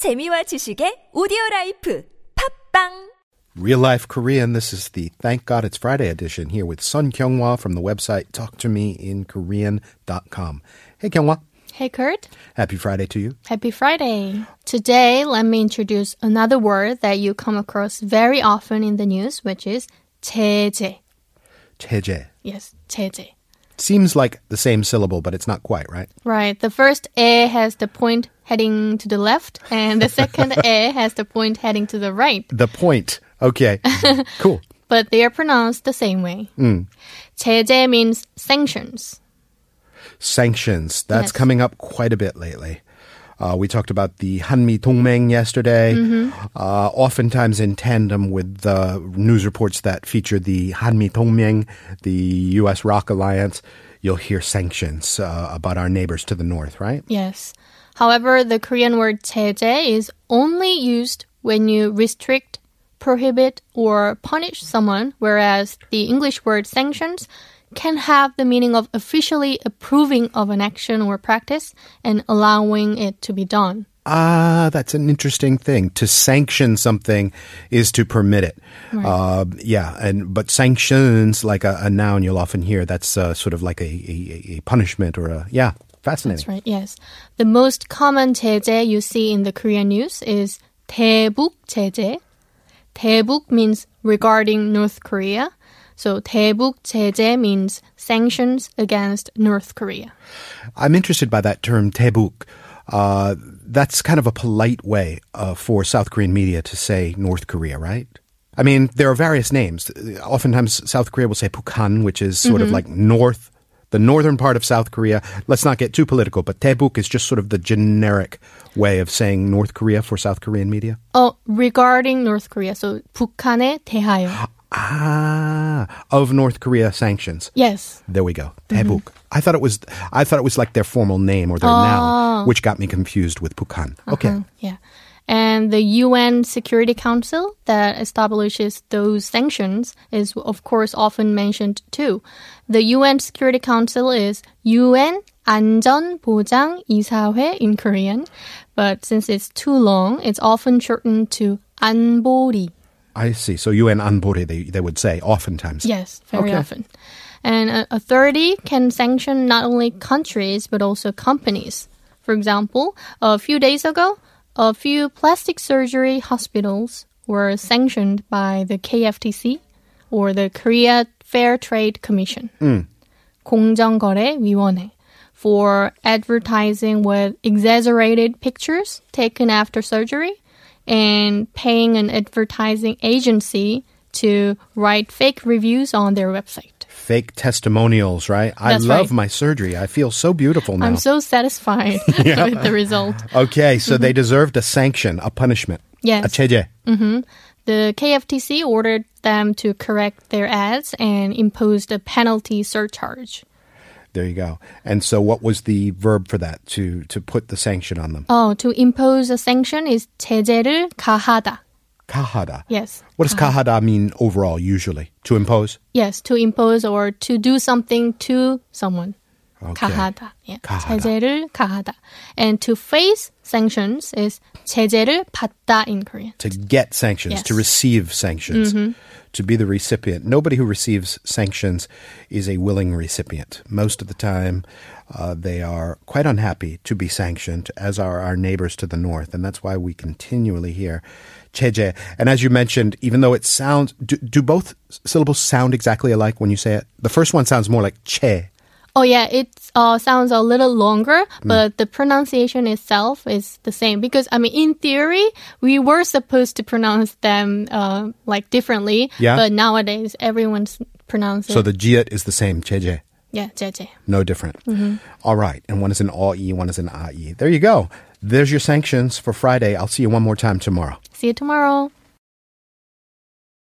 재미와 지식의 오디오 라이프 팝빵 Real Life Korean. This is the Thank God It's Friday edition here with Sun Kyunghwa from the website talktomeinkorean.com. Hey Kyunghwa, Hey Kurt, happy Friday to you. happy Friday. Today, let me introduce another word that you come across very often in the news, which is 제재. Cheje. Yes, 제재. seems like the same syllable, but it's not quite, right? Right. The first A has the point heading to the left, and the second A has the point heading to the right. The point. Okay. cool. But they are pronounced the same way. Mm. means sanctions. Sanctions. That's yes. coming up quite a bit lately. Uh, we talked about the Hanmi Dongmeng yesterday, uh, oftentimes in tandem with the news reports that feature the Hanmi Dongmeng, the U.S. ROK Alliance. You'll hear sanctions uh, about our neighbors to the north, right? Yes. However, the Korean word 제재 is only used when you restrict, prohibit, or punish someone, whereas the English word sanctions can have the meaning of officially approving of an action or practice and allowing it to be done. Ah, that's an interesting thing. To sanction something is to permit it. Uh, yeah, and but sanctions, like a, a noun, you'll often hear that's uh, sort of like a, a, a punishment or a yeah, fascinating. That's right, yes. The most common 제재 you see in the Korean news is 대북 제재. 대북 means regarding North Korea. So 대북 제재 means sanctions against North Korea. I'm interested by that term tebuk. Uh, that's kind of a polite way uh, for South Korean media to say North Korea, right? I mean, there are various names. Oftentimes, South Korea will say Bukhan, which is sort of like north, the northern part of South Korea. Let's not get too political, but Taebuk is just sort of the generic way of saying North Korea for South Korean media. Oh, regarding North Korea. So 북한에 대하여. Ah, of North Korea sanctions. Yes. There we go. Taebuk. I thought it was. I thought it was like their formal name or their noun, which got me confused with Bukhan. Okay. Yeah. And the UN Security Council that establishes those sanctions is, of course, often mentioned too. The UN Security Council is UN 안전보장이사회 in Korean, but since it's too long, it's often shortened to 안보리. I see. So UN anbore, they, they would say oftentimes. Yes, very okay. often. And an authority can sanction not only countries but also companies. For example, a few days ago, a few plastic surgery hospitals were sanctioned by the KFTC or the Korea Fair Trade Commission. Mm. 공정거래위원회 for advertising with exaggerated pictures taken after surgery and paying an advertising agency to write fake reviews on their website. Fake testimonials, right? I love right. my surgery. I feel so beautiful now. I'm so satisfied with the result. okay, so they deserved a sanction, a punishment. Mm-hmm. Yes. A cheje. The KFTC ordered them to correct their ads and imposed a penalty surcharge. There you go. And so what was the verb for that? To to put the sanction on them. Oh, to impose a sanction is 제재를 가하다. Kahada. Yes. What does kahada mean overall usually? To impose? Yes, to impose or to do something to someone. Okay. 가하다. Yeah. 가하다. 제재를 가하다. And to face sanctions is 제재를 받다 in Korean. To get sanctions, to Yes. Mm-hmm. receive sanctions, to be the recipient. Nobody who receives sanctions is a willing recipient. Most of the time, uh, they are quite unhappy to be sanctioned, as are our neighbors to the north. And that's why we continually hear cheje. And as you mentioned, even though it sounds, do, do both syllables sound exactly alike when you say it? The first one sounds more like che. Oh yeah, it uh, sounds a little longer, Hmm. but the pronunciation itself is the same. Because I mean, in theory, we were supposed to pronounce them uh, like differently. Yeah. But nowadays, everyone's pronouncing. So the jiat is the same, cheje. yeah, 제재. No different. Mm-hmm. All right. And one is an A-E, one is an A-E. There you go. There's your sanctions for Friday. I'll see you one more time tomorrow. See you tomorrow.